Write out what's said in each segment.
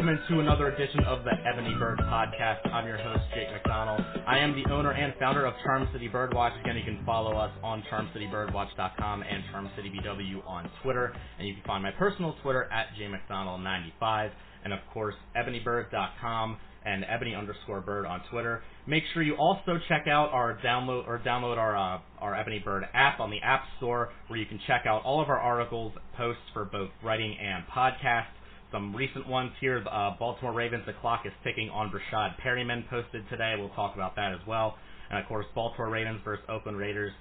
Welcome into another edition of the Ebony Bird Podcast. I'm your host, Jake McDonald. I am the owner and founder of Charm City Birdwatch. Again, you can follow us on charmcitybirdwatch.com and charmcitybw on Twitter. And you can find my personal Twitter at jmcdonald95. And of course, ebonybird.com and ebony underscore bird on Twitter. Make sure you also check out our download or download our uh, our Ebony Bird app on the App Store, where you can check out all of our articles, posts for both writing and podcasts. Some recent ones here. Uh, Baltimore Ravens, the clock is ticking on Breshad Perriman posted today. We'll talk about that as well. And of course, Baltimore Ravens versus Oakland Raiders.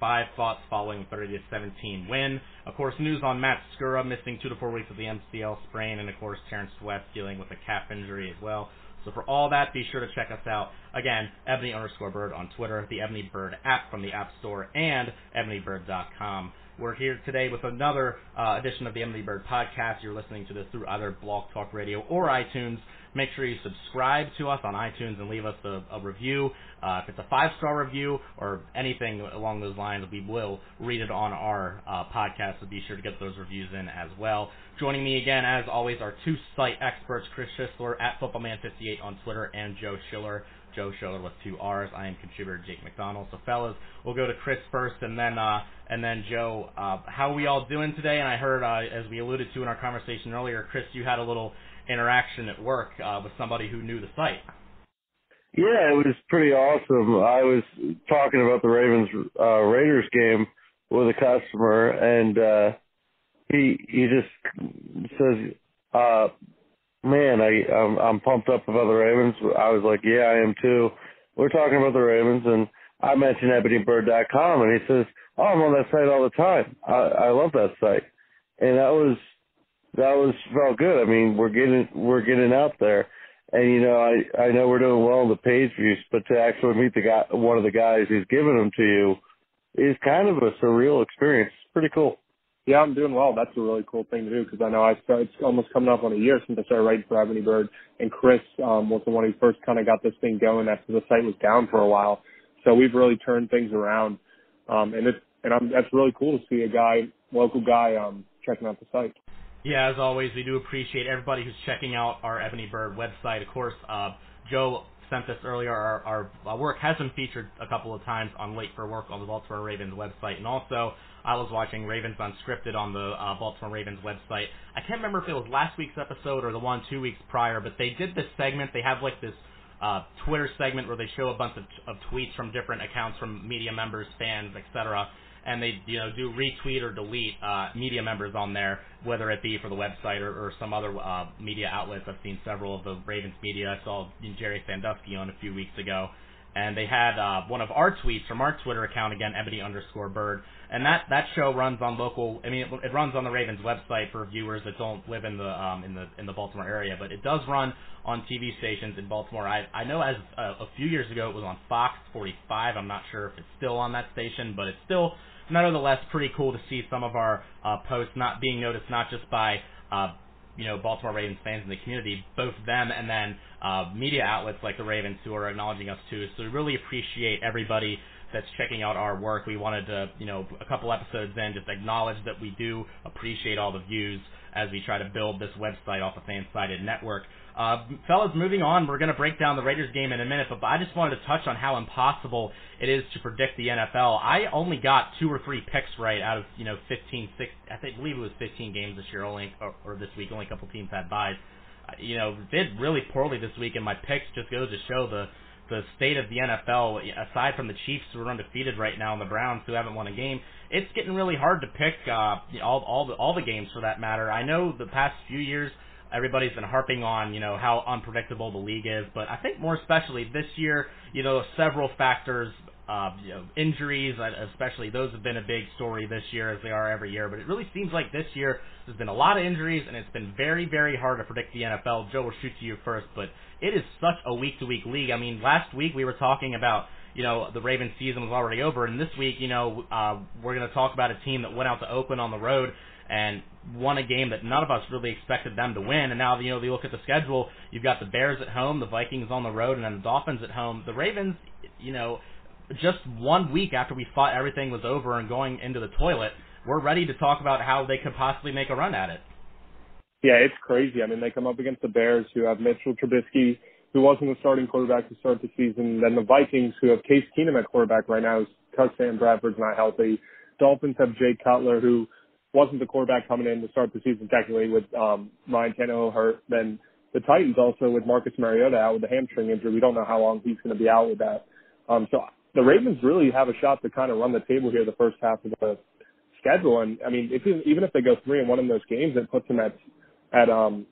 Five thoughts following 30 to 17 win. Of course, news on Matt Skura missing two to four weeks with the MCL sprain, and of course Terrance West dealing with a calf injury as well. So for all that, be sure to check us out. Again, Ebony underscore Bird on Twitter, the Ebony Bird app from the App Store, and EbonyBird.com. We're here today with another uh, edition of the Ebony Bird podcast. You're listening to this through either Blog Talk Radio or iTunes. Make sure you subscribe to us on iTunes and leave us a, a review. Uh, if it's a five star review or anything along those lines, we will read it on our uh, podcast. So be sure to get those reviews in as well. Joining me again, as always, are two site experts, Chris Schisler at FootballMan58 on Twitter and Joe Schiller Joe Schiller with two R's. I am contributor Jake McDonald. So fellas, we'll go to Chris first, and then uh, and then Joe. Uh, how are we all doing today? And I heard, uh, as we alluded to in our conversation earlier, Chris, you had a little interaction at work uh, with somebody who knew the site. Yeah, it was pretty awesome. I was talking about the Ravens uh, Raiders game with a customer, and uh, he he just says, uh, man, I I'm, I'm pumped up about the Ravens. I was like, yeah, I am too. We're talking about the Ravens, and I mentioned EbonyBird.com, and he says, oh, I'm on that site all the time. I I love that site, and that was that was felt good. I mean, we're getting we're getting out there, and you know, I I know we're doing well in the page views, but to actually meet the guy, one of the guys who's giving them to you, is kind of a surreal experience. It's pretty cool. Yeah, I'm doing well. That's a really cool thing to do because I know I started, it's almost coming up on a year since I started writing for Ebony Bird, and Chris um, was the one who first kind of got this thing going after the site was down for a while. So we've really turned things around, um, and it's and I'm, that's really cool to see a guy, local guy, um, checking out the site. Yeah, as always, we do appreciate everybody who's checking out our Ebony Bird website. Of course, uh, Joe sent this earlier. Our, our, work has been featured a couple of times on Late for Work on the Baltimore Ravens website, and also I was watching Ravens Unscripted on the uh, Baltimore Ravens website. I can't remember if it was last week's episode or the one two weeks prior, but they did this segment. They have like this uh, Twitter segment where they show a bunch of, of tweets from different accounts from media members, fans, etc and they you know do retweet or delete uh, media members on there, whether it be for the website or, or some other uh, media outlets. I've seen several of the Ravens media. I saw Gerry Sandusky on a few weeks ago, and they had uh, one of our tweets from our Twitter account again, ebony underscore bird, and that that show runs on local. I mean, it, it runs on the Ravens website for viewers that don't live in the um, in the in the Baltimore area, but it does run on TV stations in Baltimore. I I know as uh, a few years ago it was on Fox 45. I'm not sure if it's still on that station, but it's still nonetheless pretty cool to see some of our uh, posts not being noticed not just by uh, you know Baltimore Ravens fans in the community, both them and then uh, media outlets like the Ravens who are acknowledging us too. So we really appreciate everybody that's checking out our work. We wanted to, you know, a couple episodes in, just acknowledge that we do appreciate all the views as we try to build this website off a FanSided network. Uh, fellas, moving on, we're going to break down the Raiders game in a minute, but I just wanted to touch on how impossible it is to predict the NFL. I only got two or three picks right out of you know 15, six, I think believe it was 15 games this year, only or, or this week. Only a couple teams had byes. Uh, you know, did really poorly this week, and my picks just goes to show the the state of the NFL. Aside from the Chiefs who are undefeated right now, and the Browns who haven't won a game, it's getting really hard to pick uh, all all the all the games for that matter. I know the past few years everybody's been harping on, you know, how unpredictable the league is, but I think more especially this year, you know, several factors, uh, you know, injuries, uh, especially those have been a big story this year as they are every year. But it really seems like this year there's been a lot of injuries, and it's been very, very hard to predict the NFL. Joe, will shoot to you first, but it is such a week-to-week league. I mean, last week we were talking about you know, the Ravens season was already over. And this week, you know, uh, we're going to talk about a team that went out to Oakland on the road and won a game that none of us really expected them to win. And now, you know, they look at the schedule. You've got the Bears at home, the Vikings on the road, and then the Dolphins at home. The Ravens, you know, just one week after we thought everything was over and going into the toilet, we're ready to talk about how they could possibly make a run at it. Yeah, it's crazy. I mean, they come up against the Bears, who have Mitchell Trubisky, who wasn't the starting quarterback to start the season. Then the Vikings, who have Case Keenum at quarterback right now, because Sam Bradford's not healthy. Dolphins have Jay Cutler, who wasn't the quarterback coming in to start the season technically with um, Ryan Tannehill hurt. Then the Titans also with Marcus Mariota out with a hamstring injury. We don't know how long he's going to be out with that. Um, so the Ravens really have a shot to kind of run the table here the first half of the schedule. And I mean, if, even if they go three and one in those games, it puts them at at um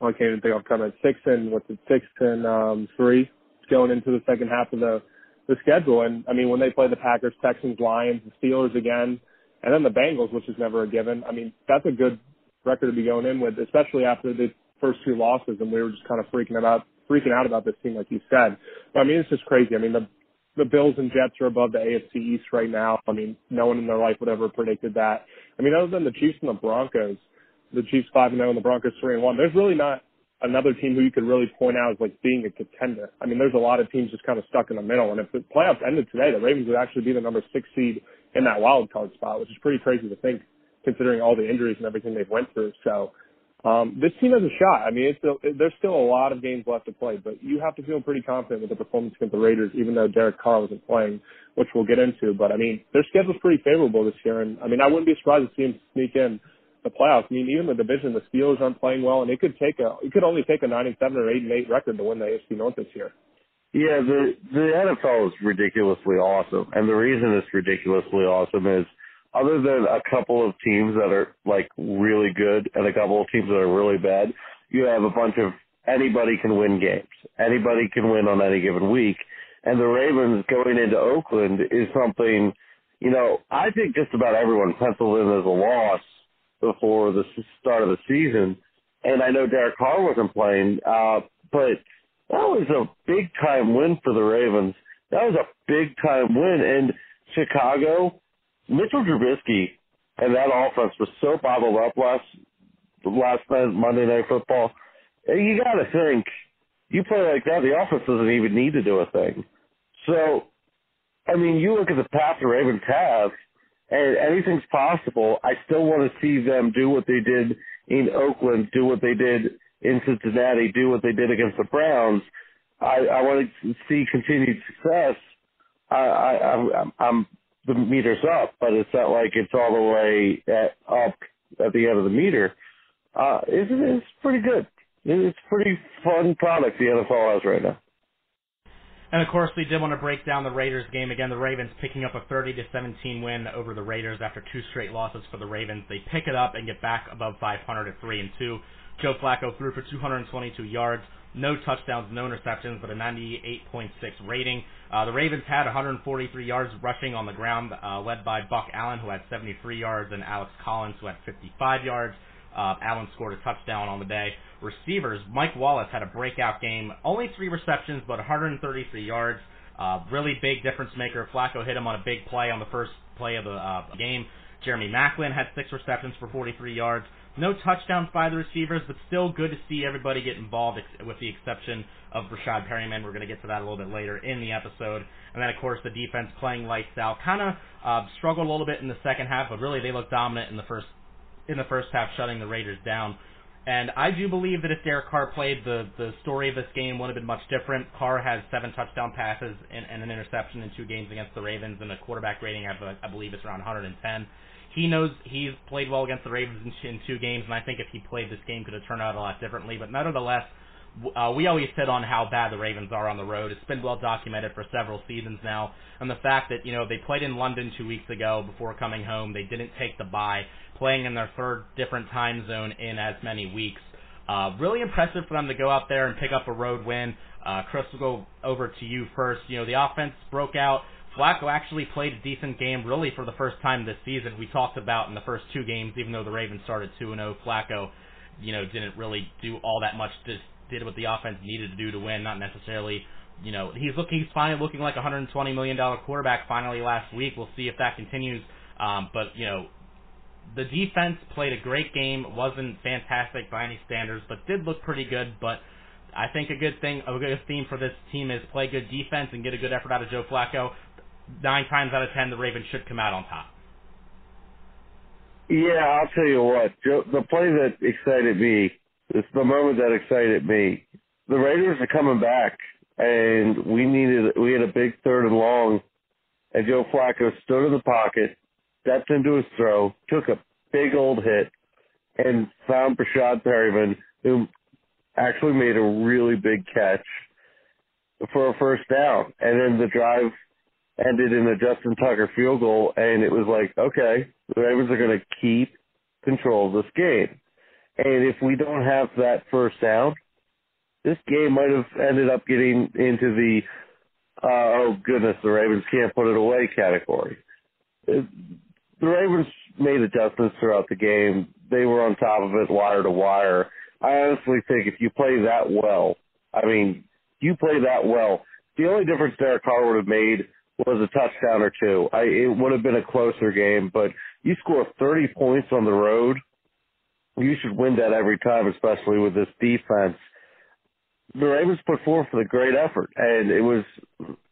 I can't even think I'll come at six and what's it six and um three going into the second half of the the schedule. And I mean, when they play the Packers, Texans, Lions, the Steelers again, and then the Bengals, which is never a given. I mean, that's a good record to be going in with, especially after the first two losses, and we were just kind of freaking about freaking out about this team, like you said. But I mean, it's just crazy. I mean, the the Bills and Jets are above the AFC East right now. I mean, no one in their life would ever predicted that. I mean, other than the Chiefs and the Broncos, the Chiefs five and zero and the Broncos three and one. There's really not another team who you could really point out as like being a contender. I mean, there's a lot of teams just kind of stuck in the middle. And if the playoffs ended today, the Ravens would actually be the number six seed in that wild card spot, which is pretty crazy to think considering all the injuries and everything they've went through. So um, this team has a shot. I mean, it's still, there's still a lot of games left to play, but you have to feel pretty confident with the performance against the Raiders, even though Derek Carr wasn't playing, which we'll get into. But I mean, their schedule's pretty favorable this year, and I mean, I wouldn't be surprised to see them sneak in the playoffs. I mean, even the division, the Steelers aren't playing well, and it could take a, it could only take a nine and seven or eight and eight record to win the AFC North this year. Yeah, the the NFL is ridiculously awesome, and the reason it's ridiculously awesome is other than a couple of teams that are like really good and a couple of teams that are really bad, you have a bunch of anybody can win games. Anybody can win on any given week. And the Ravens going into Oakland is something, you know, I think just about everyone penciled in as a loss before the start of the season. And I know Derek Carr wasn't playing, uh, but that was a big time win for the Ravens. That was a big time win. And Chicago, Mitchell Trubisky and that offense was so bottled up last last night Monday Night Football. You got to think you play like that, the offense doesn't even need to do a thing. So, I mean, you look at the path the Ravens have, and anything's possible. I still want to see them do what they did in Oakland, do what they did in Cincinnati, do what they did against the Browns. I, I want to see continued success. I, I, I'm, I'm the meter's up, but it's not like it's all the way at, up at the end of the meter. Uh, it's, it's pretty good. It's pretty fun product the NFL has right now. And of course, we did want to break down the Raiders game again. The Ravens picking up a 30 to 17 win over the Raiders after two straight losses for the Ravens. They pick it up and get back above 500 at three and two. Joe Flacco threw for 222 yards, no touchdowns, no interceptions, but a 98.6 rating. Uh, the Ravens had 143 yards rushing on the ground, uh, led by Buck Allen, who had 73 yards, and Alex Collins, who had 55 yards. Uh, Allen scored a touchdown on the day. Receivers, Mike Wallace had a breakout game, only three receptions, but 133 yards. Uh, really big difference maker. Flacco hit him on a big play on the first play of the uh, game. Jeremy Maclin had six receptions for 43 yards. No touchdowns by the receivers, but still good to see everybody get involved, ex- with the exception of Rashad Perriman. We're going to get to that a little bit later in the episode. And then, of course, the defense playing lights out. Kind of uh, struggled a little bit in the second half, but really they looked dominant in the first in the first half, shutting the Raiders down. And I do believe that if Derek Carr played, the the story of this game would have been much different. Carr has seven touchdown passes and, and an interception in two games against the Ravens, and a quarterback rating, I, I believe, is around 110 he knows he's played well against the Ravens in, two games, and I think if he played this game, could have turned out a lot differently. But nevertheless, uh, we always said on how bad the Ravens are on the road. It's been well documented for several seasons now, and the fact that you know they played in London two weeks ago before coming home, they didn't take the bye, playing in their third different time zone in as many weeks. Uh, really impressive for them to go out there and pick up a road win. Uh, Chris, will go over to you first. You know the offense broke out. Flacco actually played a decent game really for the first time this season. We talked about in the first two games, even though the Ravens started 2 0, Flacco, you know, didn't really do all that much. Just did what the offense needed to do to win, not necessarily, you know, he's looking, he's finally looking like a $120 million quarterback finally last week. We'll see if that continues. Um, but, you know, the defense played a great game. wasn't fantastic by any standards, but did look pretty good. But I think a good thing, a good theme for this team is play good defense and get a good effort out of Joe Flacco nine times out of ten, the Ravens should come out on top. Yeah, I'll tell you what. The play that excited me, it's the moment that excited me. The Raiders are coming back, and we needed we had a big third and long, and Joe Flacco stood in the pocket, stepped into his throw, took a big old hit, and found Breshad Perriman, who actually made a really big catch for a first down. And then the drive ended in a Justin Tucker field goal, and it was like, okay, the Ravens are going to keep control of this game. And if we don't have that first down, this game might have ended up getting into the uh, oh goodness, the Ravens can't put it away category. The Ravens made adjustments throughout the game. They were on top of it wire to wire. I honestly think if you play that well, I mean, you play that well, the only difference Derek Carr would have made was a touchdown or two. I, it would have been a closer game, but you score 30 points on the road, you should win that every time, especially with this defense the Ravens put forth a great effort, and it was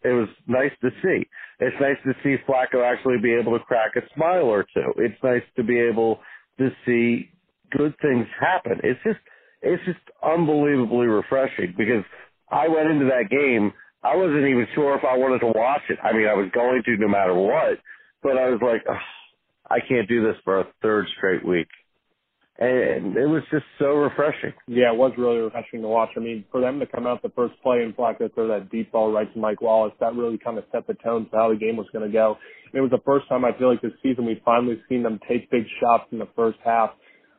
it was nice to see. It's nice to see Flacco actually be able to crack a smile or two. It's nice to be able to see good things happen. It's just it's just unbelievably refreshing because I went into that game. I wasn't even sure if I wanted to watch it. I mean, I was going to no matter what, but I was like, I can't do this for a third straight week and it was just so refreshing. Yeah, it was really refreshing to watch. I mean, for them to come out the first play and Flacco throw that deep ball right to Mike Wallace, that really kind of set the tone for how the game was going to go. And it was the first time I feel like this season we've finally seen them take big shots in the first half.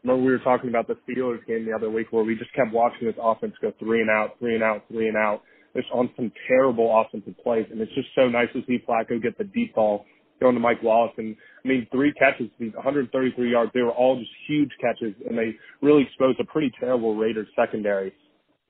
Remember we were talking about the Steelers game the other week where we just kept watching this offense go three and out, three and out, three and out. Just on some terrible offensive plays, and it's just so nice to see Flacco get the deep ball going to Mike Wallace. And I mean, three catches, these 133 yards, they were all just huge catches, and they really exposed a pretty terrible Raiders secondary.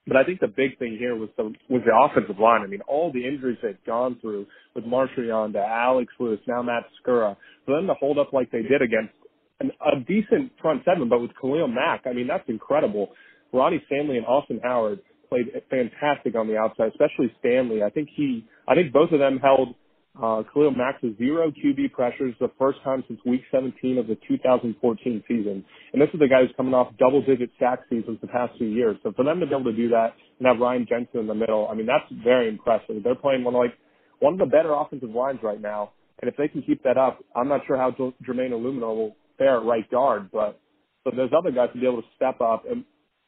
But I think the big thing here was the was the offensive line. I mean, all the injuries they've gone through with Marshall to Alex Lewis, now Matt Skura, for them to hold up like they did against an, a decent front seven, but with Khalil Mack, I mean, that's incredible. Ronnie Stanley and Austin Howard played fantastic on the outside, especially Stanley. I think he, I think both of them held uh, Khalil Mack with zero QB pressures the first time since week 17 of the 2014 season. And this is the guy who's coming off double digit sack seasons the past two years. So for them to be able to do that and have Ryan Jensen in the middle, I mean, that's very impressive. They're playing one of like, one of the better offensive lines right now. And if they can keep that up, I'm not sure how Jermaine Eluemunor will fare at right guard, but so those other guys to be able to step up and,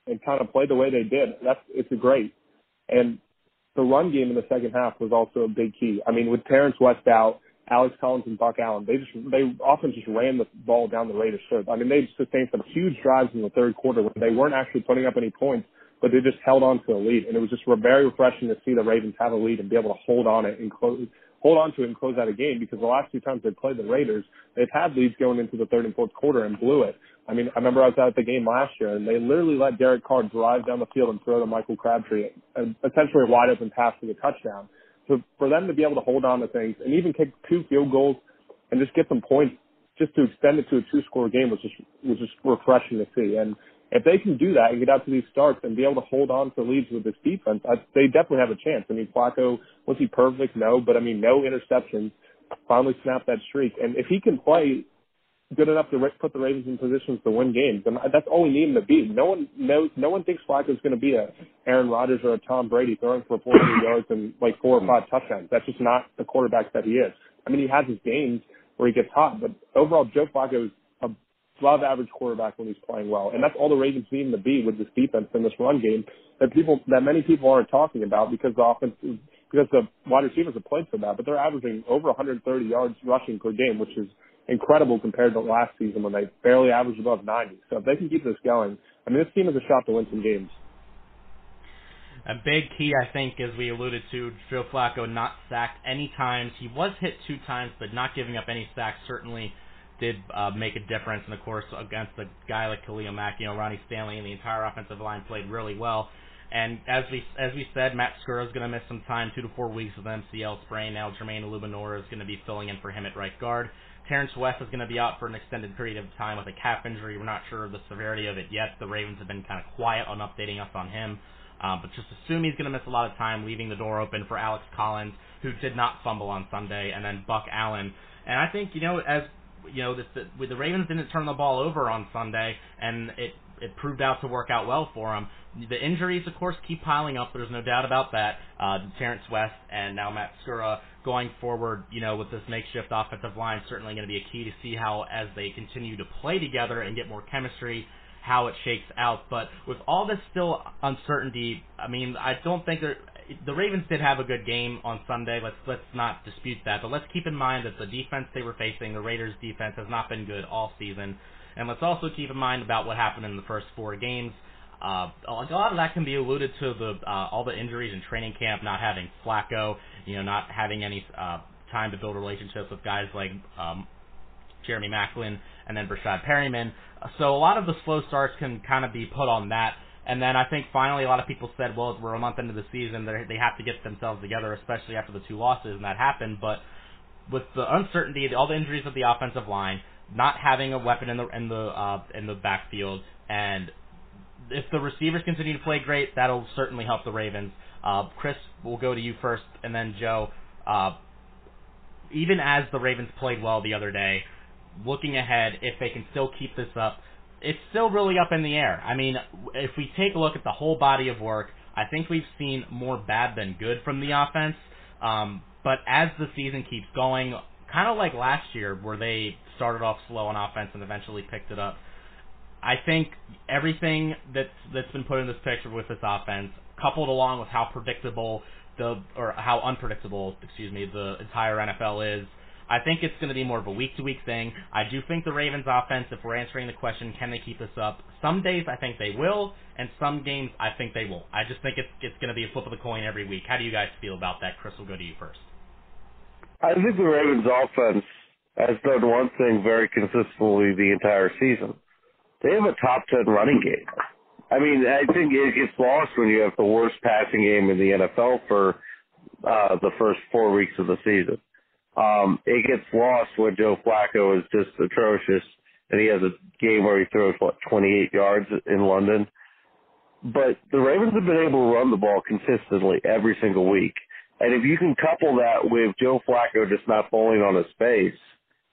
and kind of play the way they did, that's, it's great. And the run game in the second half was also a big key. I mean, with Terrance West out, Alex Collins and Buck Allen, they just they often just ran the ball down the Raiders' throat. I mean, they sustained some huge drives in the third quarter when they weren't actually putting up any points, but they just held on to a lead, and it was just very refreshing to see the Ravens have a lead and be able to hold on it and close hold on to it and close out a game because the last two times they've played the Raiders, they've had leads going into the third and fourth quarter and blew it. I mean, I remember I was out at the game last year and they literally let Derek Carr drive down the field and throw to Michael Crabtree, uh, essentially a wide open pass for the touchdown. So for them to be able to hold on to things and even kick two field goals and just get some points just to extend it to a two score game was just was just refreshing to see. And if they can do that and get out to these starts and be able to hold on to leads with this defense, I, they definitely have a chance. I mean, Flacco was he perfect? No, but I mean, no interceptions. Finally snapped that streak, and if he can play good enough to put the Ravens in positions to win games, and that's all we need him to be. No one knows. No one thinks Flacco's going to be a Aaron Rodgers or a Tom Brady throwing for 400 yards and like four or five touchdowns. That's just not the quarterback that he is. I mean, he has his games where he gets hot, but overall, Joe Flacco is above average quarterback when he's playing well. And that's all the Ravens need to be with this defense in this run game that people that many people aren't talking about because the offense because the wide receivers have played so bad, but they're averaging over 130 yards rushing per game, which is incredible compared to last season when they barely averaged above 90. So if they can keep this going, I mean, this team has a shot to win some games. A big key, I think, as we alluded to, Joe Flacco not sacked any times. He was hit two times, but not giving up any sacks certainly did uh, make a difference. And of course, against a guy like Khalil Mack, you know, Ronnie Stanley and the entire offensive line played really well. And as we as we said, Matt Skura is going to miss some time, two to four weeks with MCL sprain. Now Jermaine Eluemunor is going to be filling in for him at right guard. Terrance West is going to be out for an extended period of time with a calf injury. We're not sure of the severity of it yet. The Ravens have been kind of quiet on updating us on him. Uh, but just assume he's going to miss a lot of time, leaving the door open for Alex Collins, who did not fumble on Sunday, and then Buck Allen. And I think, you know, as you know, the, the, the Ravens didn't turn the ball over on Sunday, and it it proved out to work out well for them. The injuries, of course, keep piling up. There's no doubt about that. Uh, Terrance West and now Matt Skura going forward, you know, with this makeshift offensive line, certainly going to be a key to see how, as they continue to play together and get more chemistry, how it shakes out. But with all this still uncertainty, I mean, I don't think that the Ravens did have a good game on Sunday. Let's let's not dispute that. But let's keep in mind that the defense they were facing, the Raiders' defense, has not been good all season. And let's also keep in mind about what happened in the first four games. Uh, a lot of that can be alluded to the uh, all the injuries in training camp, not having Flacco, you know, not having any uh, time to build relationships with guys like um, Jeremy Maclin and then Breshad Perriman. So a lot of the slow starts can kind of be put on that. And then I think finally a lot of people said, well, we're a month into the season, they have to get themselves together, especially after the two losses, and that happened. But with the uncertainty, all the injuries of the offensive line, not having a weapon in the in the uh, in the backfield, and if the receivers continue to play great, that'll certainly help the Ravens. Uh, Chris, we'll go to you first, and then Joe. Uh, even as the Ravens played well the other day, looking ahead, if they can still keep this up, it's still really up in the air. I mean, if we take a look at the whole body of work, I think we've seen more bad than good from the offense. Um, but as the season keeps going, kind of like last year, where they started off slow on offense and eventually picked it up. I think everything that's that's been put in this picture with this offense, coupled along with how predictable the or how unpredictable, excuse me, the entire NFL is, I think it's going to be more of a week to week thing. I do think the Ravens offense, if we're answering the question, can they keep this up? Some days I think they will, and some games I think they won't. I just think it's it's going to be a flip of the coin every week. How do you guys feel about that? Chris, will go to you first. I think the Ravens offense has done one thing very consistently the entire season. They have a top 10 running game. I mean, I think it gets lost when you have the worst passing game in the NFL for uh, the first four weeks of the season. Um, it gets lost when Joe Flacco is just atrocious and he has a game where he throws, what, 28 yards in London. But the Ravens have been able to run the ball consistently every single week. And if you can couple that with Joe Flacco just not falling on his face,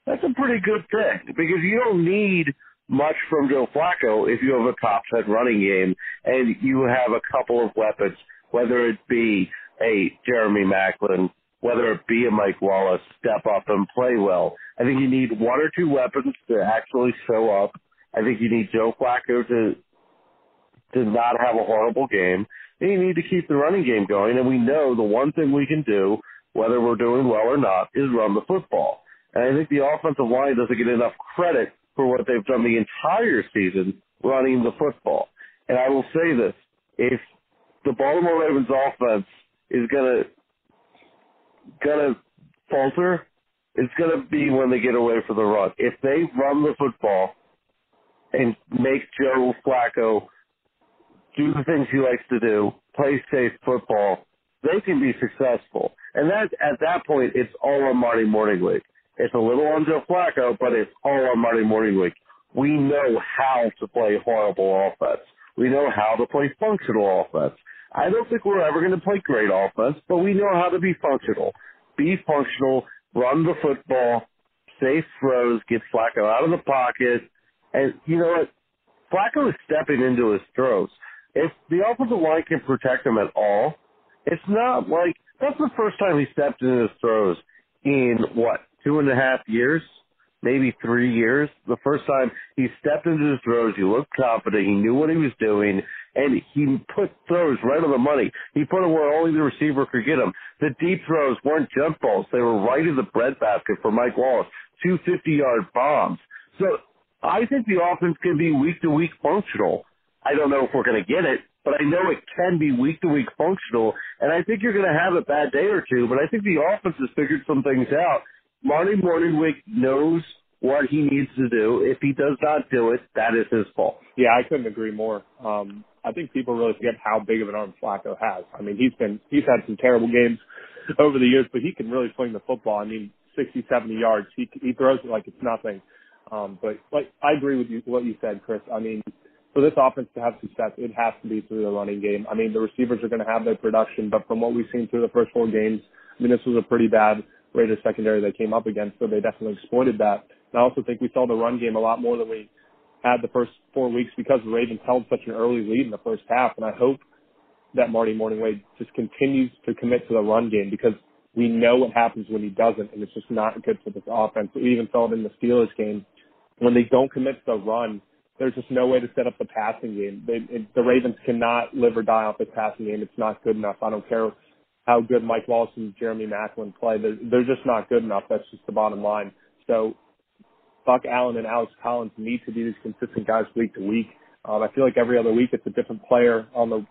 that's a pretty good thing because you don't need much from Joe Flacco if you have a top 10 running game and you have a couple of weapons, whether it be a Jeremy Maclin, whether it be a Mike Wallace, step up and play well. I think you need one or two weapons to actually show up. I think you need Joe Flacco to to not have a horrible game. And you need to keep the running game going. And we know the one thing we can do, whether we're doing well or not, is run the football. And I think the offensive line doesn't get enough credit for what they've done the entire season running the football. And I will say this, if the Baltimore Ravens offense is gonna gonna falter, it's gonna be mm-hmm. when they get away from the run. If they run the football and make Joe Flacco do the things he likes to do, play safe football, they can be successful. And that at that point it's all on Marty Mornhinweg. It's a little on Joe Flacco, but it's all on Marty Mornhinweg. We know how to play horrible offense. We know how to play functional offense. I don't think we're ever going to play great offense, but we know how to be functional. Be functional, run the football, safe throws, get Flacco out of the pocket, and you know what? Flacco is stepping into his throws. If the offensive line can protect him at all, it's not like that's the first time he stepped into his throws in what two and a half years, maybe three years. The first time he stepped into his throws, he looked confident. He knew what he was doing, and he put throws right on the money. He put them where only the receiver could get them. The deep throws weren't jump balls; they were right in the breadbasket for Mike Wallace. Two 50-yard bombs. So I think the offense can be week to week functional. I don't know if we're going to get it, but I know it can be week to week functional. And I think you're going to have a bad day or two, but I think the offense has figured some things out Marty Mornhinweg knows what he needs to do. If he does not do it, that is his fault. Yeah, I couldn't agree more. Um, I think people really forget how big of an arm Flacco has. I mean, he's been he's had some terrible games over the years, but he can really swing the football. I mean, 60, 70 yards. He he throws it like it's nothing. Um, but like I agree with you what you said, Chris. I mean, for this offense to have success, it has to be through the running game. I mean, the receivers are going to have their production, but from what we've seen through the first four games, I mean, this was a pretty bad Raiders secondary they came up against, so they definitely exploited that. And I also think we saw the run game a lot more than we had the first four weeks because the Ravens held such an early lead in the first half. And I hope that Marty Mornhinweg just continues to commit to the run game because we know what happens when he doesn't, and it's just not good for this offense. We even saw it in the Steelers game. When they don't commit to the run, there's just no way to set up the passing game. They, it, the Ravens cannot live or die off this passing game. It's not good enough. I don't care how good Mike Wallace and Jeremy Maclin play. They're, they're just not good enough. That's just the bottom line. So Buck Allen and Alex Collins need to be these consistent guys week to week. Um, I feel like every other week it's a different player on the,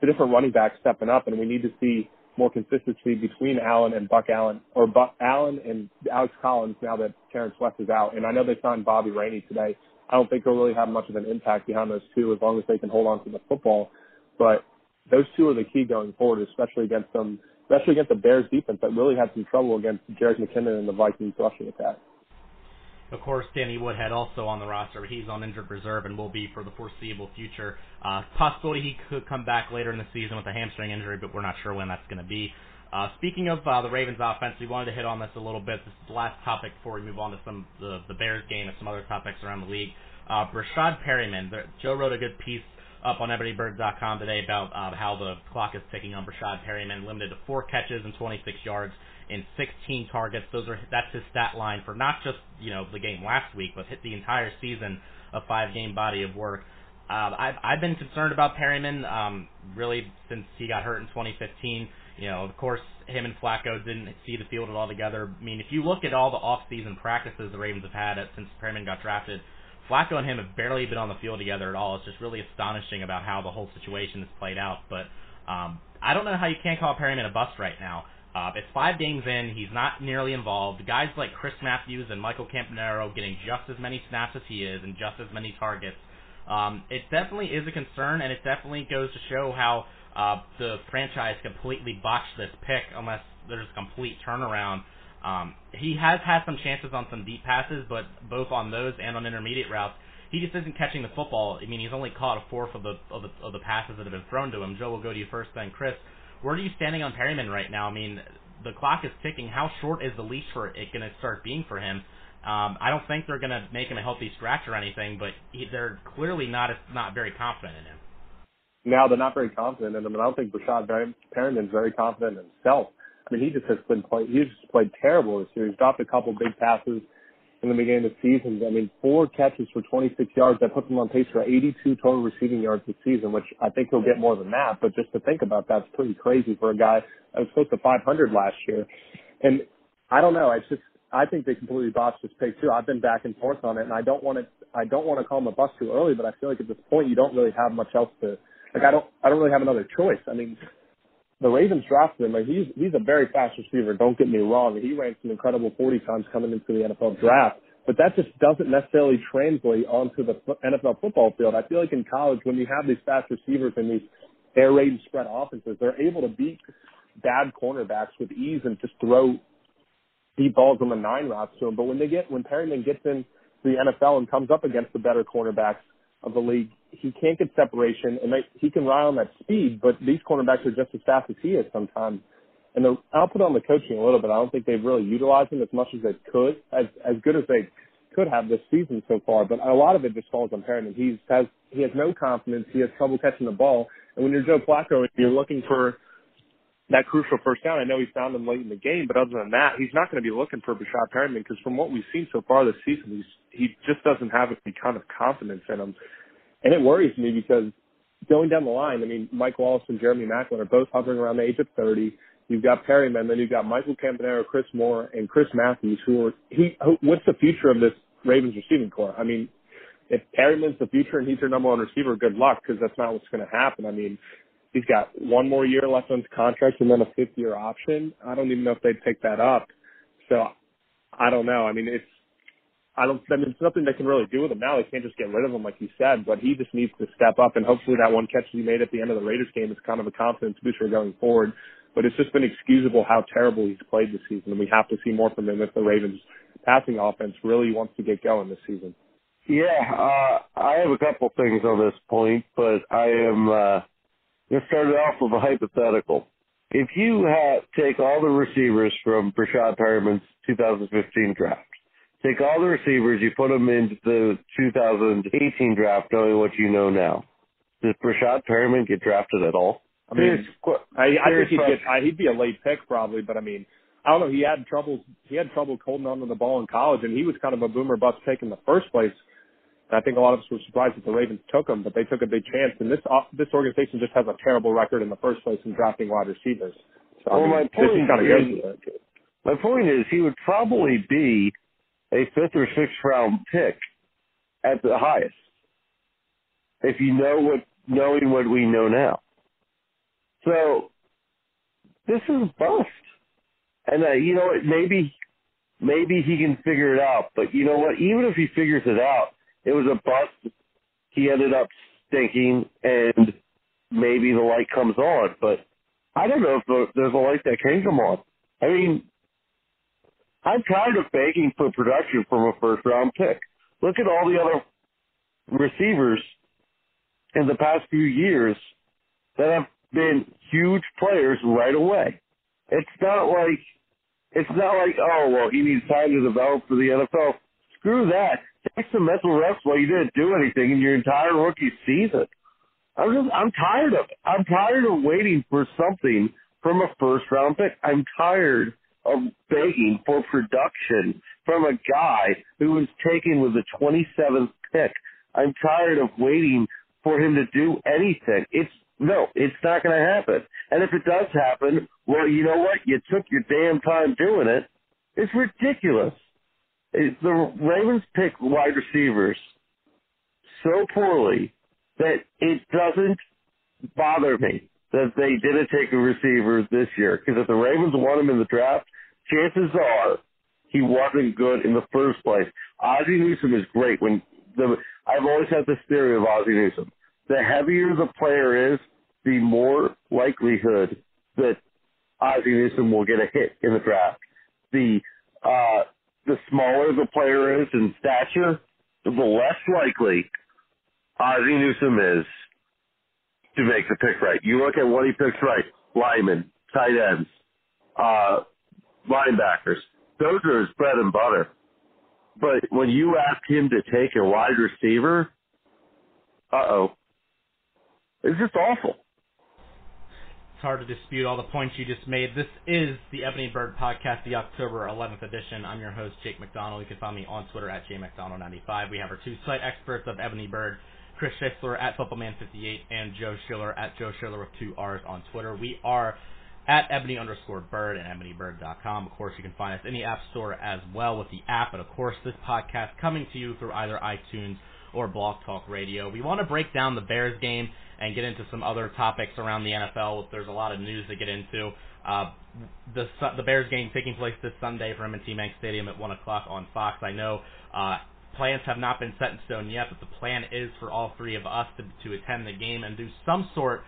the different running back stepping up, and we need to see more consistency between Allen and Buck Allen, or Buck Allen and Alex Collins now that Terrance West is out. And I know they signed Bobby Rainey today. I don't think they'll really have much of an impact behind those two as long as they can hold on to the football. But those two are the key going forward, especially against them, especially against the Bears defense that really had some trouble against Jerick McKinnon and the Vikings rushing attack. Of course, Danny Woodhead also on the roster, but he's on injured reserve and will be for the foreseeable future. Uh, possibility he could come back later in the season with a hamstring injury, but we're not sure when that's going to be. Uh, speaking of uh, the Ravens offense, we wanted to hit on this a little bit. This is the last topic before we move on to some the, the Bears game and some other topics around the league. Uh, Breshad Perriman, the, Joe wrote a good piece up on EbonyBird.com today about uh, how the clock is ticking on Breshad Perriman, limited to four catches and 26 yards in 16 targets. Those are that's his stat line for not just you know the game last week, but hit the entire season of five game body of work. Uh, I've I've been concerned about Perriman um, really since he got hurt in 2015. You know, of course, him and Flacco didn't see the field at all together. I mean, if you look at all the off-season practices the Ravens have had since Perriman got drafted, Flacco and him have barely been on the field together at all. It's just really astonishing about how the whole situation has played out. But um, I don't know how you can't call Perriman a bust right now. Uh, it's five games in. He's not nearly involved. Guys like Chris Matthews and Michael Campanaro getting just as many snaps as he is and just as many targets. Um, it definitely is a concern, and it definitely goes to show how uh, the franchise completely botched this pick unless there's a complete turnaround. Um, he has had some chances on some deep passes, but both on those and on intermediate routes, he just isn't catching the football. I mean, he's only caught a fourth of the of the, of the passes that have been thrown to him. Joe will go to you first, then Chris. Where are you standing on Perriman right now? I mean, the clock is ticking. How short is the leash for it going to start being for him? Um, I don't think they're going to make him a healthy scratch or anything, but he, they're clearly not not very confident in him. Now they're not very confident in him, and I don't think Breshad Perriman's very confident in himself. I mean, he just has been play, he's just played terrible this year. He's dropped a couple big passes in the beginning of the season. I mean, four catches for 26 yards. That puts him on pace for 82 total receiving yards this season, which I think he'll get more than that. But just to think about that's pretty crazy for a guy that was close to 500 last year. And I don't know. I just I think they completely botched this pick too. I've been back and forth on it, and I don't want to I don't want to call him a bust too early, but I feel like at this point you don't really have much else to like. I don't I don't really have another choice. I mean, the Ravens drafted him. Like he's he's a very fast receiver. Don't get me wrong. He ran some incredible 40 times coming into the NFL draft. But that just doesn't necessarily translate onto the NFL football field. I feel like in college, when you have these fast receivers and these air raid and spread offenses, they're able to beat bad cornerbacks with ease and just throw deep balls on the nine routes to them. But when they get when Perriman gets in the NFL and comes up against the better cornerbacks of the league, he can't get separation, and they, he can rely on that speed. But these cornerbacks are just as fast as he is sometimes. And the, I'll put on the coaching a little bit. I don't think they've really utilized him as much as they could, as as good as they could have this season so far. But a lot of it just falls on Perriman. He has he has no confidence. He has trouble catching the ball. And when you're Joe Flacco and you're looking for that crucial first down, I know he found him late in the game, but other than that, he's not going to be looking for Breshad Perriman because from what we've seen so far this season, he's he just doesn't have any kind of confidence in him. And it worries me because going down the line, I mean, Mike Wallace and Jeremy Maclin are both hovering around the age of 30. You've got Perriman, then you've got Michael Campanaro, Chris Moore, and Chris Matthews, who are he. What's the future of this Ravens receiving corps? I mean, if Perriman's the future and he's your number one receiver, good luck because that's not what's going to happen. I mean, he's got one more year left on his contract and then a fifth year option. I don't even know if they'd pick that up. So I don't know. I mean, it's I don't. I mean, it's nothing they can really do with him now. They can't just get rid of him, like you said. But he just needs to step up, and hopefully that one catch he made at the end of the Raiders game is kind of a confidence booster going forward. But it's just been excusable how terrible he's played this season, and we have to see more from him if the Ravens' passing offense really wants to get going this season. Yeah, uh, I have a couple things on this point, but I am uh, going to start it off with a hypothetical. If you have, take all the receivers from Breshad Perriman's 2015 draft, Take all the receivers, you put them into the 2018 draft, knowing what you know now. Does Breshad Perriman get drafted at all? I mean, I, I think he'd get, I, he'd be a late pick probably, but I mean, I don't know. He had trouble. He had trouble holding on to the ball in college, and he was kind of a boomer bust pick in the first place. And I think a lot of us were surprised that the Ravens took him, but they took a big chance. And this uh, this organization just has a terrible record in the first place in drafting wide receivers. So, well, I mean, my point is, my point is he would probably be a fifth or sixth round pick at the highest if you know what knowing what we know now. So this is bust, and uh, you know what? Maybe maybe he can figure it out. But you know what? Even if he figures it out, it was a bust. He ended up stinking, and maybe the light comes on. But I don't know if there's a light that can come on. I mean, I'm tired of begging for production from a first round pick. Look at all the other receivers in the past few years that have been huge players right away. It's not like it's not like oh well he needs time to develop for the NFL. Screw that. Take some mental rest while you didn't do anything in your entire rookie season. I'm just I'm tired of it. I'm tired of waiting for something from a first round pick. I'm tired of begging for production from a guy who was taken with the 27th pick. I'm tired of waiting for him to do anything. It's no, it's not going to happen. And if it does happen, well, you know what? You took your damn time doing it. It's ridiculous. The Ravens pick wide receivers so poorly that it doesn't bother me that they didn't take a receiver this year. Because if the Ravens want him in the draft, chances are he wasn't good in the first place. Ozzie Newsome is great. When the I've always had this theory of Ozzie Newsome. The heavier the player is, the more likelihood that Ozzie Newsome will get a hit in the draft. The uh, the smaller the player is in stature, the less likely Ozzie Newsome is to make the pick right. You look at what he picks right: linemen, tight ends, uh, linebackers. Those are his bread and butter. But when you ask him to take a wide receiver, uh oh, it's just awful. It's hard to dispute all the points you just made. This is the Ebony Bird Podcast, the October 11th edition. I'm your host, Jake McDonald. You can find me on Twitter at jmcdonald95. We have our two site experts of Ebony Bird, Chris Schisler at FootballMan58 and Joe Schiller at Joe Schiller with two R's on Twitter. We are at ebony underscore bird and ebonybird.com. Of course, you can find us in the App Store as well with the app. And of course, this podcast coming to you through either iTunes or Blog Talk Radio. We want to break down the Bears game and get into some other topics around the NFL. There's a lot of news to get into. Uh, the the Bears game taking place this Sunday from M&T Bank Stadium at one o'clock on Fox. I know uh, plans have not been set in stone yet, but the plan is for all three of us to to attend the game and do some sort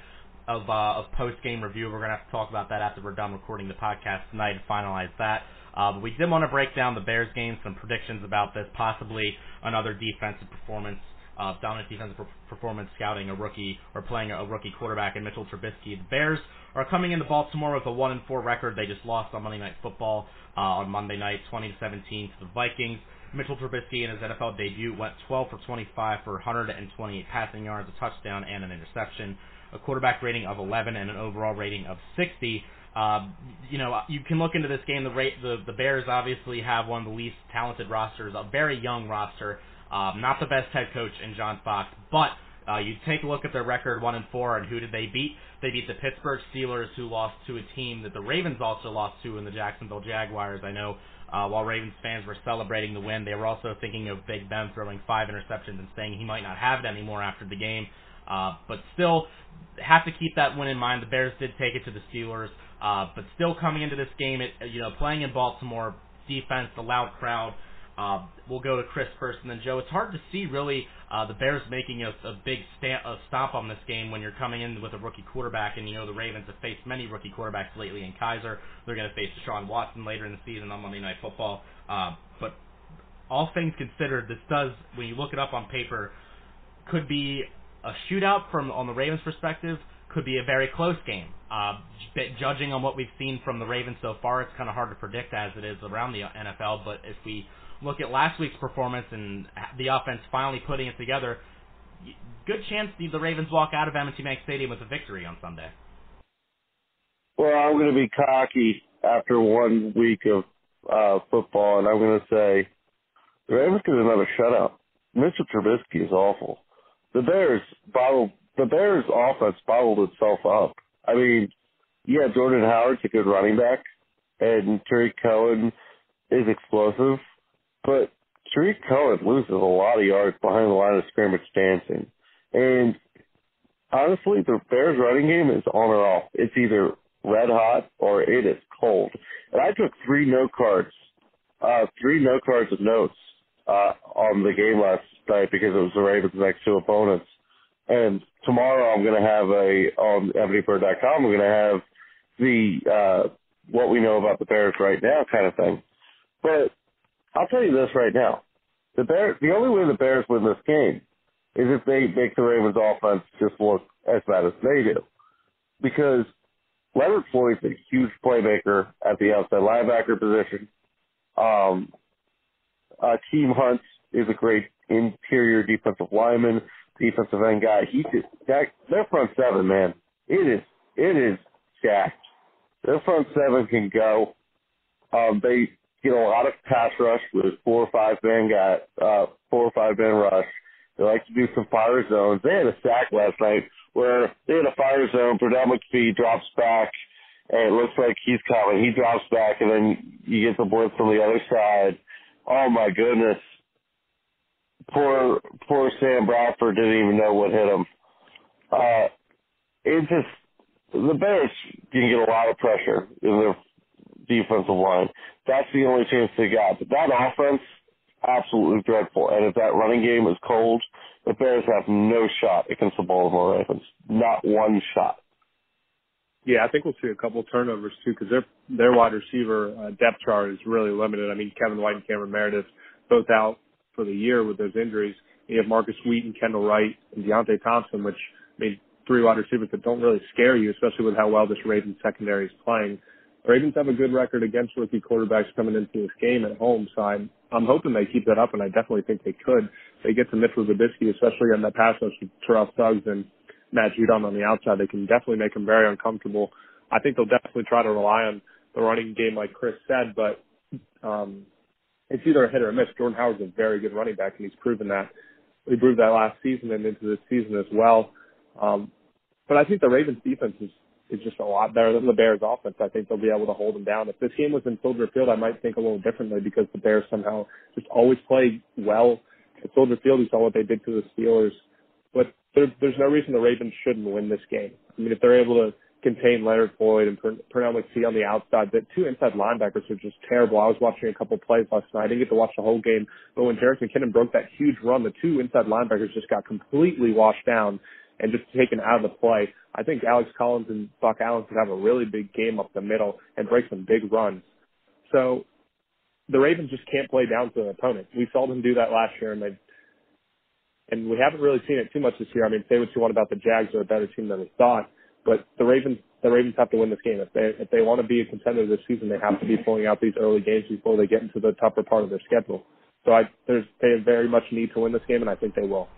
of uh, of post game review. We're gonna have to talk about that after we're done recording the podcast tonight and finalize that. Uh, but we did want to break down the Bears game, some predictions about this, possibly another defensive performance uh, dominant defensive performance scouting a rookie or playing a rookie quarterback in Mitchell Trubisky. The Bears are coming into Baltimore with a one and four record. They just lost on Monday Night Football uh, on Monday night, 20 to 17 to the Vikings. Mitchell Trubisky in his NFL debut went 12 for 25 for 128 passing yards, a touchdown, and an interception. A quarterback rating of 11 and an overall rating of 60. Uh, you know, you can look into this game. The, rate, the the Bears obviously have one of the least talented rosters, a very young roster. Um, not the best head coach in John Fox, but uh, you take a look at their record, one and four, and who did they beat? They beat the Pittsburgh Steelers, who lost to a team that the Ravens also lost to in the Jacksonville Jaguars. I know uh, while Ravens fans were celebrating the win, they were also thinking of Big Ben throwing five interceptions and saying he might not have it anymore after the game. Uh, but still, have to keep that win in mind. The Bears did take it to the Steelers, uh, but still coming into this game, it you know playing in Baltimore, defense, the loud crowd. Uh, we'll go to Chris first, and then Joe. It's hard to see really uh, the Bears making a, a big sta- a stop on this game when you're coming in with a rookie quarterback, and you know the Ravens have faced many rookie quarterbacks lately in Kizer. They're going to face Deshaun Watson later in the season on Monday Night Football. Uh, but all things considered, this does, when you look it up on paper, could be a shootout from on the Ravens' perspective. Could be a very close game. Uh, judging on what we've seen from the Ravens so far, it's kind of hard to predict as it is around the NFL. But if we look at last week's performance and the offense finally putting it together, good chance the, the Ravens walk out of M&T Bank Stadium with a victory on Sunday. Well, I'm going to be cocky after one week of uh, football, and I'm going to say the Ravens get another shutout. Mitchell Trubisky is awful. The Bears bottled the Bears offense bottled itself up. I mean, yeah, Jordan Howard's a good running back, and Tarik Cohen is explosive, but Tarik Cohen loses a lot of yards behind the line of scrimmage dancing. And honestly, the Bears running game is on or off. It's either red hot or it is cold. And I took three note cards, uh, three note cards of notes, uh, on the game last night because it was the Ravens next two opponents. And tomorrow I'm going to have a, on ebonybird.com, we're going to have the, uh, what we know about the Bears right now kind of thing. But I'll tell you this right now. The Bears, the only way the Bears win this game is if they make the Ravens offense just look as bad as they do. Because Leonard Floyd's a huge playmaker at the outside linebacker position. Um, uh, Team Hunt is a great interior defensive lineman, defensive end guy. He just, that, their front seven, man, it is, it is jacked. Their front seven can go. Um, they get a lot of pass rush with four or five man guy, uh, four or five man rush. They like to do some fire zones. They had a sack last night where they had a fire zone. Pernell McPhee drops back, and it looks like he's coming. He drops back, and then you get the blitz from the other side. Oh my goodness! Poor poor Sam Bradford didn't even know what hit him. Uh, it just the Bears can get a lot of pressure in their defensive line. That's the only chance they got. But that offense, absolutely dreadful. And if that running game is cold, the Bears have no shot against the Baltimore Ravens. Not one shot. Yeah, I think we'll see a couple turnovers too because their their wide receiver uh, depth chart is really limited. I mean, Kevin White and Cameron Meredith both out for the year with those injuries. You have Markus Wheaton, Kendall Wright, and Deonte Thompson, which I mean, three wide receivers that don't really scare you, especially with how well this Ravens secondary is playing. The Ravens have a good record against rookie quarterbacks coming into this game at home, so I'm, I'm hoping they keep that up, and I definitely think they could. They get to Mitchell Trubisky, especially on that pass rush with Terrell Suggs and Matt Judon on the outside. They can definitely make him very uncomfortable. I think they'll definitely try to rely on the running game, like Chris said, but um, it's either a hit or a miss. Jordan Howard's a very good running back, and he's proven that. He proved that last season and into this season as well. Um, but I think the Ravens defense is is just a lot better than the Bears offense. I think they'll be able to hold them down. If this game was in Soldier Field, I might think a little differently because the Bears somehow just always play well at Soldier Field. We saw what they did to the Steelers, but there, there's no reason the Ravens shouldn't win this game. I mean, if they're able to contain Leonard Floyd and Pernell McPhee on the outside, the two inside linebackers are just terrible. I was watching a couple plays last night. I didn't get to watch the whole game, but when Jerick McKinnon broke that huge run, the two inside linebackers just got completely washed down and just taken out of the play. I think Alex Collins and Buck Allen could have a really big game up the middle and break some big runs. So the Ravens just can't play down to an opponent. We saw them do that last year, and they and we haven't really seen it too much this year. I mean, say what you want about the Jags, are a better team than we thought, but the Ravens the Ravens have to win this game. If they if they want to be a contender this season, they have to be pulling out these early games before they get into the tougher part of their schedule. So I there's they very much need to win this game, and I think they will.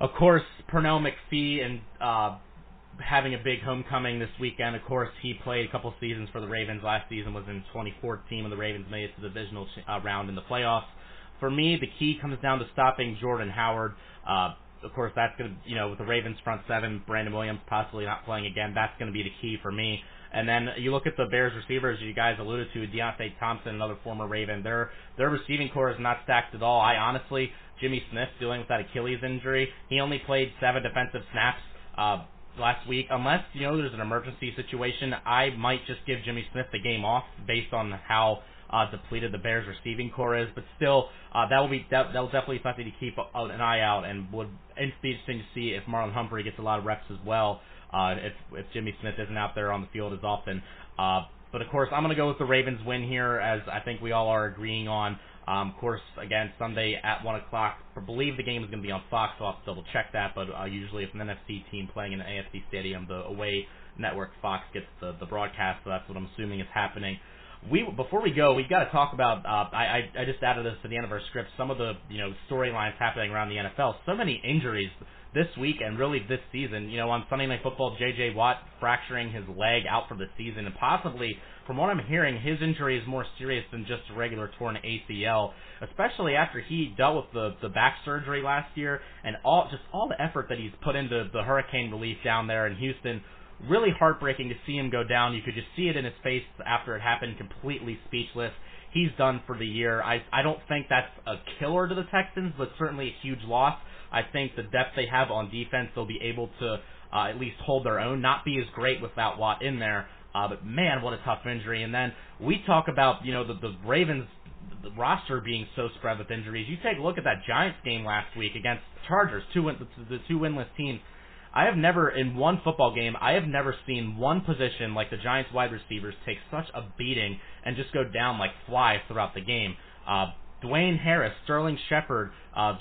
Of course, Pernell McPhee and uh, having a big homecoming this weekend. Of course, he played a couple seasons for the Ravens. Last season was in 2014 when the Ravens made it to the divisional uh, round in the playoffs. For me, the key comes down to stopping Jordan Howard. Uh, of course, that's going to, you know, with the Ravens front seven, Brandon Williams possibly not playing again, that's going to be the key for me. And then you look at the Bears receivers you guys alluded to, Deonte Thompson, another former Raven. Their their receiving corps is not stacked at all. I honestly, Jimmy Smith dealing with that Achilles injury. He only played seven defensive snaps uh, last week. Unless you know there's an emergency situation, I might just give Jimmy Smith the game off based on how uh, depleted the Bears receiving corps is. But still, uh, that will be that that will definitely something to keep an eye out, and would it's be interesting to see if Marlon Humphrey gets a lot of reps as well uh, if if Jimmy Smith isn't out there on the field as often. Uh, but of course, I'm going to go with the Ravens win here, as I think we all are agreeing on. Um, of course, again, Sunday at 1 o'clock. I believe the game is going to be on Fox, I'll have to double check that. But uh, usually, if an NFC team playing in an AFC stadium, the away network Fox gets the, the broadcast, so that's what I'm assuming is happening. We before we go, we've got to talk about. Uh, I, I I just added this to the end of our script. Some of the you know storylines happening around the NFL. So many injuries this week and really this season. You know, on Sunday Night Football, J.J. Watt fracturing his leg out for the season, and possibly, from what I'm hearing, his injury is more serious than just a regular torn ACL. Especially after he dealt with the the back surgery last year and all just all the effort that he's put into the hurricane relief down there in Houston really heartbreaking to see him go down. You could just see it in his face after it happened, completely speechless. He's done for the year. I I don't think that's a killer to the Texans, but certainly a huge loss. I think the depth they have on defense, they'll be able to uh, at least hold their own, not be as great without Watt in there. Uh, but man, what a tough injury. And then we talk about you know the the Ravens the roster being so spread with injuries. You take a look at that Giants game last week against Chargers, two win, the two winless teams. I have never in one football game I have never seen one position like the Giants wide receivers take such a beating and just go down like flies throughout the game. Uh, Dwayne Harris, Sterling Shepard, uh,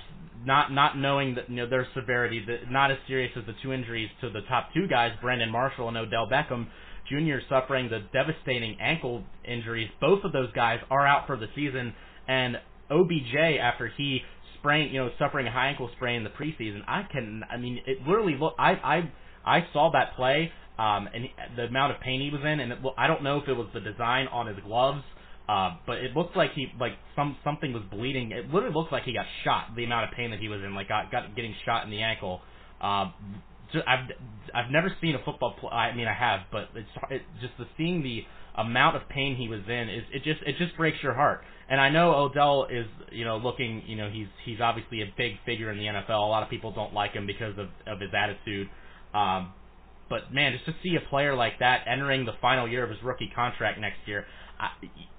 not not knowing that you know their severity, the, not as serious as the two injuries to the top two guys, Brandon Marshall and Odell Beckham Jr. suffering the devastating ankle injuries. Both of those guys are out for the season, and OBJ after he sprain, you know, suffering a high ankle sprain in the preseason. I can, I mean, it literally look. I I I saw that play, um, and the amount of pain he was in, and it, I don't know if it was the design on his gloves. Uh, but it looked like he like some something was bleeding. It literally looked like he got shot. The amount of pain that he was in, like got got getting shot in the ankle. Uh, I've I've never seen a football. Play, I mean, I have, but it's it, just the seeing the amount of pain he was in is it just it just breaks your heart. And I know Odell is you know looking you know he's he's obviously a big figure in the NFL. A lot of people don't like him because of of his attitude. Um, but man, just to see a player like that entering the final year of his rookie contract next year, I,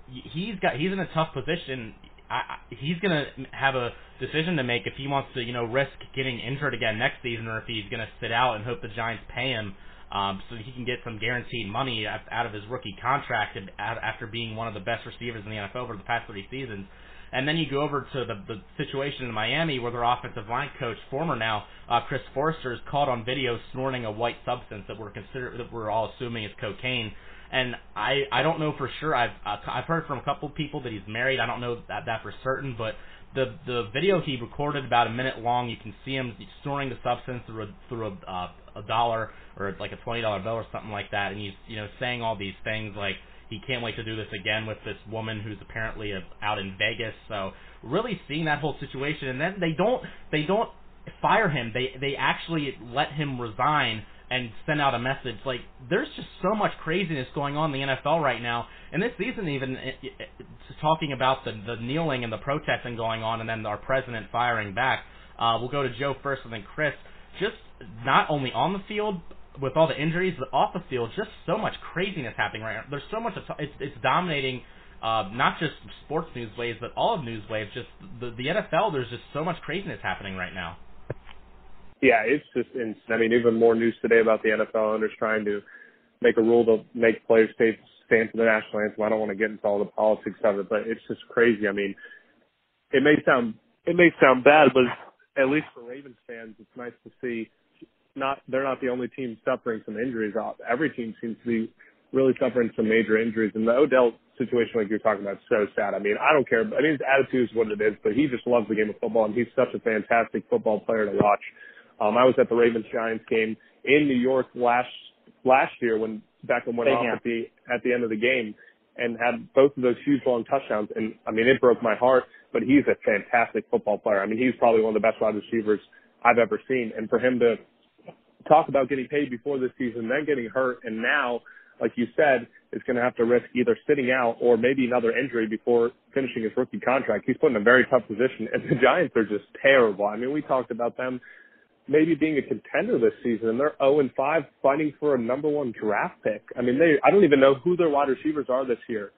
he's got he's in a tough position. I, he's gonna have a decision to make if he wants to you know risk getting injured again next season or if he's gonna sit out and hope the Giants pay him um, so he can get some guaranteed money out of his rookie contract after being one of the best receivers in the NFL over the past three seasons. And then you go over to the, the situation in Miami where their offensive line coach, former now uh, Chris Foerster, is caught on video snorting a white substance that we're consider that we're all assuming is cocaine. And I I don't know for sure. I've uh, I've heard from a couple people that he's married. I don't know that that for certain, but the the video he recorded about a minute long. You can see him storing the substance through a, through a, uh, a dollar or like a twenty dollar bill or something like that, and he's you know saying all these things like he can't wait to do this again with this woman who's apparently uh, out in Vegas. So really seeing that whole situation, and then they don't they don't fire him. They they actually let him resign and send out a message. Like there's just so much craziness going on in the NFL right now, and this season even it, it, it's talking about the the kneeling and the protesting going on, and then our president firing back. Uh, we'll go to Joe first, and then Chris. Just not only on the field with all the injuries, but off the field, just so much craziness happening right now. There's so much. It's it's dominating. Uh, not just sports news waves, but all of news waves. Just the the NFL. There's just so much craziness happening right now. Yeah, it's just insane. I mean, even more news today about the NFL owners trying to make a rule to make players stay stand for the national anthem. I don't want to get into all the politics of it, but it's just crazy. I mean, it may sound it may sound bad, but at least for Ravens fans, it's nice to see not they're not the only team suffering some injuries. Every team seems to be really suffering some major injuries, and the Odell situation, like you're talking about, is so sad. I mean, I don't care. I mean, his attitude is what it is, but he just loves the game of football, and he's such a fantastic football player to watch. Um, I was at the Ravens Giants game in New York last last year when Beckham went off at the at the end of the game and had both of those huge long touchdowns. And I mean, it broke my heart. But he's a fantastic football player. I mean, he's probably one of the best wide receivers I've ever seen. And for him to talk about getting paid before the season, then getting hurt, and now, like you said, is going to have to risk either sitting out or maybe another injury before finishing his rookie contract. He's put in a very tough position, and the Giants are just terrible. I mean, we talked about them maybe being a contender this season, and they're 0 and 5, fighting for a number one draft pick. I mean, they I don't even know who their wide receivers are this year.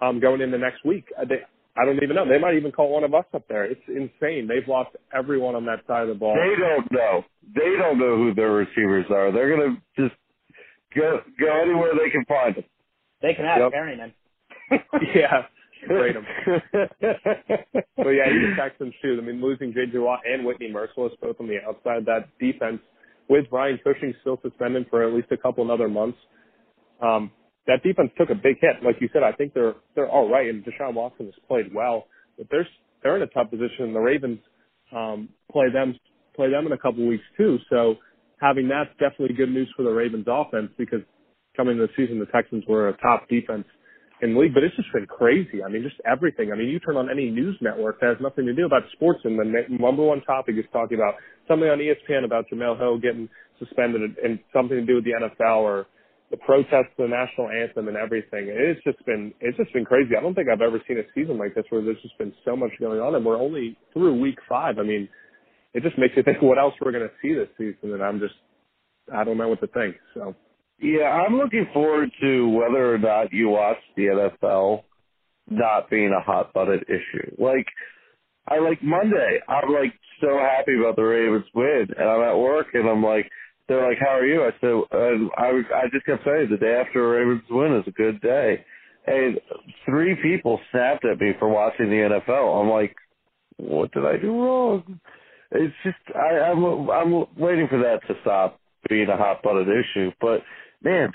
Um, going into next week, uh, they I don't even know. They might even call one of us up there. It's insane. They've lost everyone on that side of the ball. They don't know. They don't know who their receivers are. They're gonna just go go anywhere they can find them. They can have yep. Perriman. yeah trade him. but yeah, the Texans too. I mean, losing J.J. Watt and Whitney Mercilus both on the outside that defense with Brian Cushing still suspended for at least a couple another months. Um, that defense took a big hit. Like you said, I think they're they're all right, and Deshaun Watson has played well, but they're they're in a tough position. And The Ravens um, play them play them in a couple weeks too. So having that's definitely good news for the Ravens offense because coming into the season, the Texans were a top defense in the league, but it's just been crazy. I mean, just everything. I mean, you turn on any news network that has nothing to do about sports, and the number one topic is talking about something on ESPN about Jemele Hill getting suspended and something to do with the NFL or the protests, the national anthem, and everything. It's just been it's just been crazy. I don't think I've ever seen a season like this where there's just been so much going on, and we're only through week five. I mean, it just makes you think what else we're going to see this season, and I'm just I don't know what to think. So. Yeah, I'm looking forward to whether or not you watch the NFL not being a hot butted issue. Like, I like Monday, I'm like so happy about the Ravens win, and I'm at work and I'm like, they're like, "How are you?" I said, and I I just kept saying, "The day after a Ravens win is a good day." And three people snapped at me for watching the NFL. I'm like, "What did I do wrong?" It's just I, I'm I'm waiting for that to stop being a hot butted issue. But man,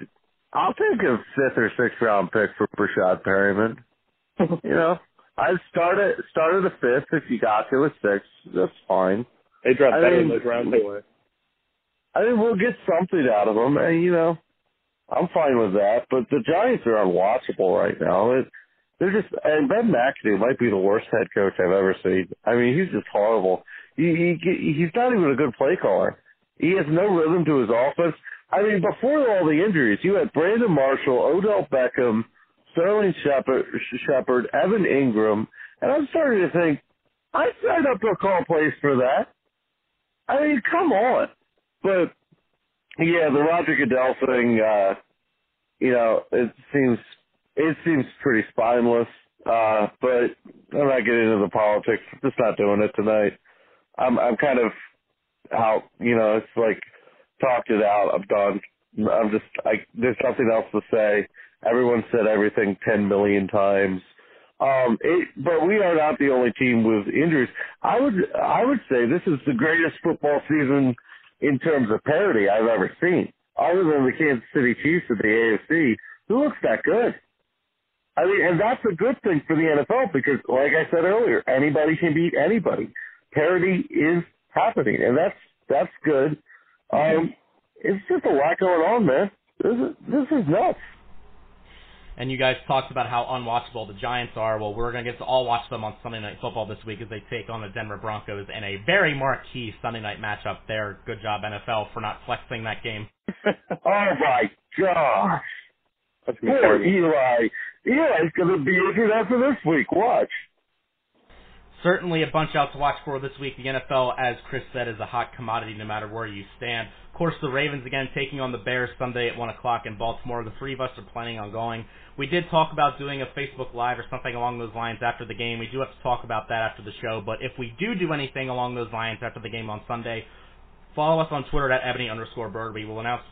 I'll take a fifth or sixth round pick for Breshad Perriman. you know, I started started a fifth. If you got to a six, that's fine. They draft better in those rounds anyway. I think we'll get something out of them, and you know, I'm fine with that. But the Giants are unwatchable right now. It, they're just, and Ben McAdoo might be the worst head coach I've ever seen. I mean, he's just horrible. He, he he's not even a good play caller. He has no rhythm to his offense. I mean, before all the injuries, you had Brandon Marshall, Odell Beckham, Sterling Shepard, Shepard, Evan Engram, and I'm starting to think I signed up to call plays for that. I mean, come on. But yeah, the Roger Goodell thing, uh, you know, it seems it seems pretty spineless. Uh, but I'm not getting into the politics. Just not doing it tonight. I'm I'm kind of out. You know, it's like talked it out. I'm done. I'm just I. There's nothing else to say. Everyone said everything ten million times. Um, it, but we are not the only team with injuries. I would I would say this is the greatest football season in terms of parity I've ever seen, other than the Kansas City Chiefs of the AFC, who looks that good. I mean, and that's a good thing for the NFL because, like I said earlier, anybody can beat anybody. Parity is happening, and that's that's good. Um, it's just a lot going on, man. This is this is nuts and you guys talked about how unwatchable the Giants are. Well, we're going to get to all watch them on Sunday Night Football this week as they take on the Denver Broncos in a very marquee Sunday night matchup there. Good job, NFL, for not flexing that game. oh, my gosh. Poor Eli. Eli's going to be injured after this week. Watch certainly a bunch out to watch for this week. The NFL, as Chris said, is a hot commodity no matter where you stand. Of course, the Ravens again taking on the Bears Sunday at 1 o'clock in Baltimore. The three of us are planning on going. We did talk about doing a Facebook Live or something along those lines after the game. We do have to talk about that after the show. But if we do do anything along those lines after the game on Sunday, follow us on Twitter at ebony underscore bird. We will announce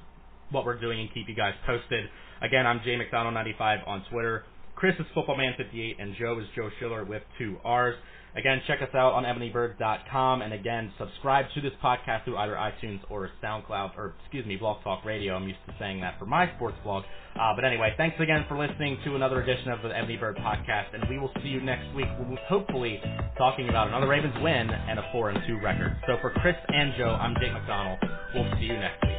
what we're doing and keep you guys posted. Again, I'm Jay McDonald95 on Twitter. Chris is FootballMan58, and Joe is Joe Schiller with two R's. Again, check us out on ebonybird.com, and again, subscribe to this podcast through either iTunes or SoundCloud, or excuse me, Blog Talk Radio. I'm used to saying that for my sports blog. Uh, but anyway, thanks again for listening to another edition of the Ebony Bird podcast, and we will see you next week. Hopefully talking about another Ravens win and a four and two record. So for Chris and Joe, I'm Jake McDonald. We'll see you next week.